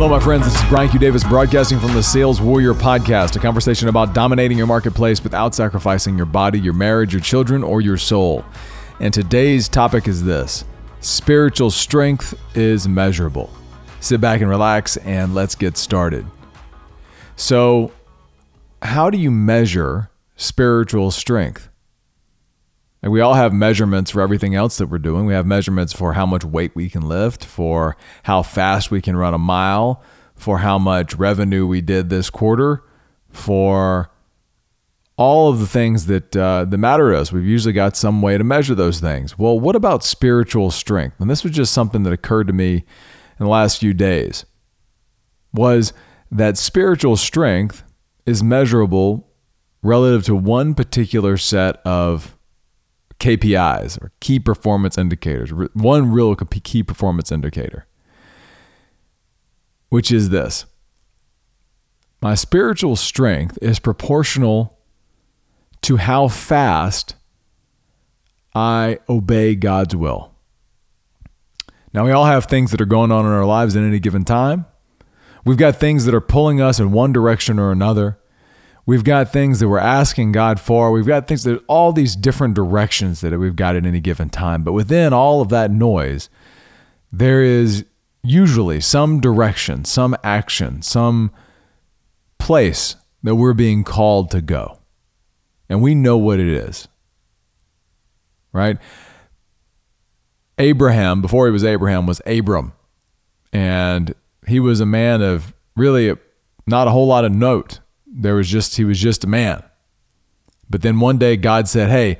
Hello, my friends. This is Brian Q. Davis broadcasting from the Sales Warrior Podcast, a conversation about dominating your marketplace without sacrificing your body, your marriage, your children, or your soul. And today's topic is this spiritual strength is measurable. Sit back and relax, and let's get started. So, how do you measure spiritual strength? And we all have measurements for everything else that we're doing. We have measurements for how much weight we can lift, for how fast we can run a mile, for how much revenue we did this quarter, for all of the things that uh, that matter to us. We've usually got some way to measure those things. Well, what about spiritual strength? And this was just something that occurred to me in the last few days. Was that spiritual strength is measurable relative to one particular set of KPIs or key performance indicators, one real key performance indicator, which is this my spiritual strength is proportional to how fast I obey God's will. Now, we all have things that are going on in our lives at any given time. We've got things that are pulling us in one direction or another. We've got things that we're asking God for. We've got things that all these different directions that we've got at any given time. But within all of that noise, there is usually some direction, some action, some place that we're being called to go. And we know what it is. Right? Abraham, before he was Abraham, was Abram. And he was a man of really not a whole lot of note there was just he was just a man. But then one day God said, "Hey,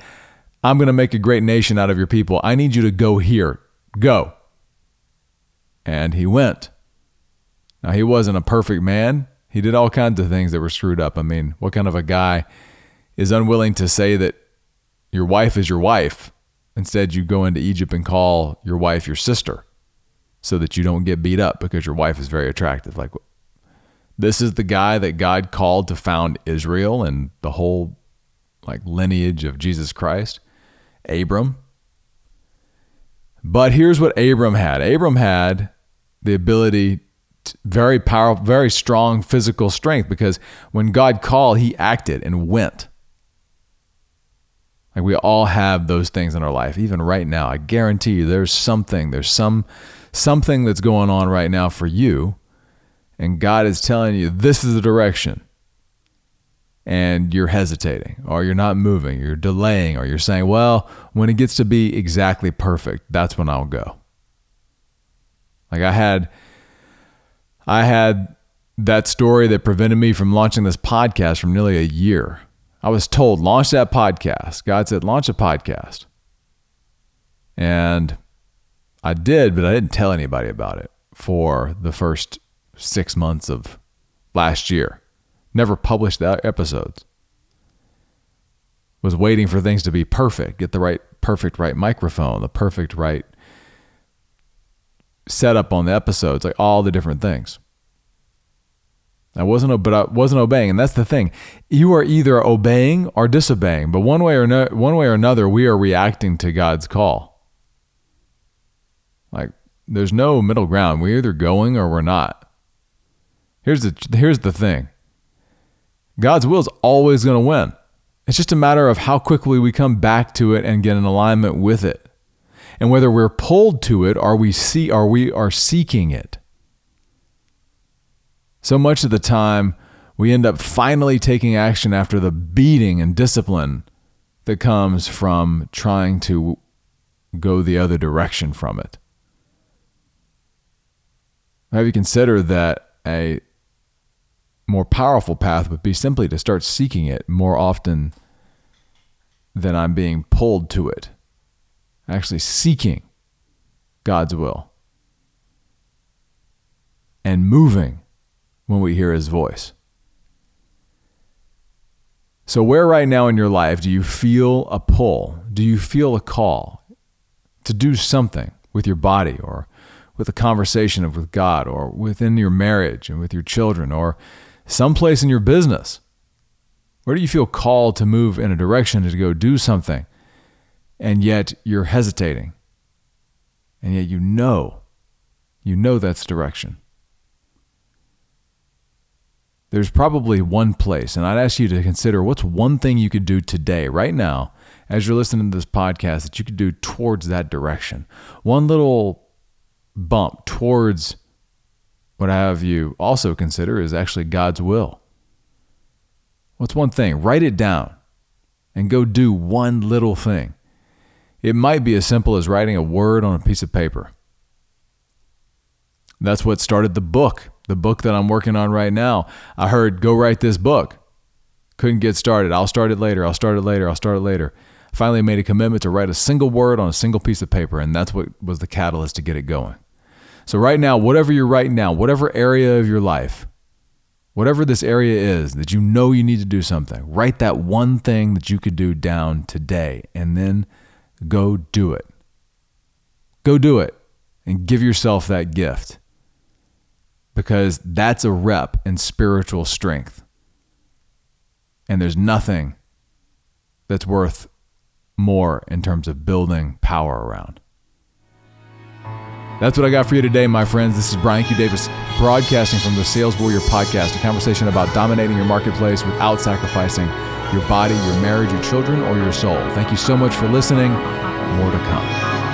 I'm going to make a great nation out of your people. I need you to go here. Go." And he went. Now he wasn't a perfect man. He did all kinds of things that were screwed up. I mean, what kind of a guy is unwilling to say that your wife is your wife? Instead, you go into Egypt and call your wife your sister so that you don't get beat up because your wife is very attractive. Like, this is the guy that God called to found Israel and the whole like lineage of Jesus Christ, Abram. But here's what Abram had. Abram had the ability to, very powerful, very strong physical strength because when God called, he acted and went. Like we all have those things in our life. Even right now, I guarantee you there's something, there's some something that's going on right now for you and God is telling you this is the direction, and you're hesitating, or you're not moving, you're delaying, or you're saying, well, when it gets to be exactly perfect, that's when I'll go. Like I had, I had that story that prevented me from launching this podcast from nearly a year. I was told, launch that podcast. God said, launch a podcast. And I did, but I didn't tell anybody about it for the first six months of last year. Never published that episodes. Was waiting for things to be perfect, get the right perfect right microphone, the perfect right setup on the episodes, like all the different things. I wasn't, but I wasn't obeying, and that's the thing. You are either obeying or disobeying, but one way or no, one way or another, we are reacting to God's call. Like there's no middle ground. We're either going or we're not. Here's the here's the thing. God's will is always going to win. It's just a matter of how quickly we come back to it and get in alignment with it. And whether we're pulled to it or we see or we are seeking it. So much of the time we end up finally taking action after the beating and discipline that comes from trying to go the other direction from it. Have you considered that a more powerful path would be simply to start seeking it more often than I'm being pulled to it. Actually, seeking God's will and moving when we hear His voice. So, where right now in your life do you feel a pull? Do you feel a call to do something with your body or with a conversation with God or within your marriage and with your children or someplace in your business? Where do you feel called to move in a direction to go do something, and yet you're hesitating? And yet you know, you know that's direction. there's probably one place, and I'd ask you to consider what's one thing you could do today, right now, as you're listening to this podcast, that you could do towards that direction. One little bump towards what I have you also consider is actually God's will. What's one thing? Write it down and go do one little thing. It might be as simple as writing a word on a piece of paper. That's what started the book, the book that I'm working on right now. I heard, go write this book. Couldn't get started. I'll start it later. I'll start it later. I'll start it later. Finally made a commitment to write a single word on a single piece of paper, and that's what was the catalyst to get it going. So, right now, whatever you're writing now, whatever area of your life, whatever this area is that you know you need to do something, write that one thing that you could do down today and then go do it. Go do it and give yourself that gift because that's a rep in spiritual strength. And there's nothing that's worth more in terms of building power around. That's what I got for you today, my friends. This is Brian Q. Davis broadcasting from the Sales Warrior Podcast, a conversation about dominating your marketplace without sacrificing your body, your marriage, your children, or your soul. Thank you so much for listening. More to come.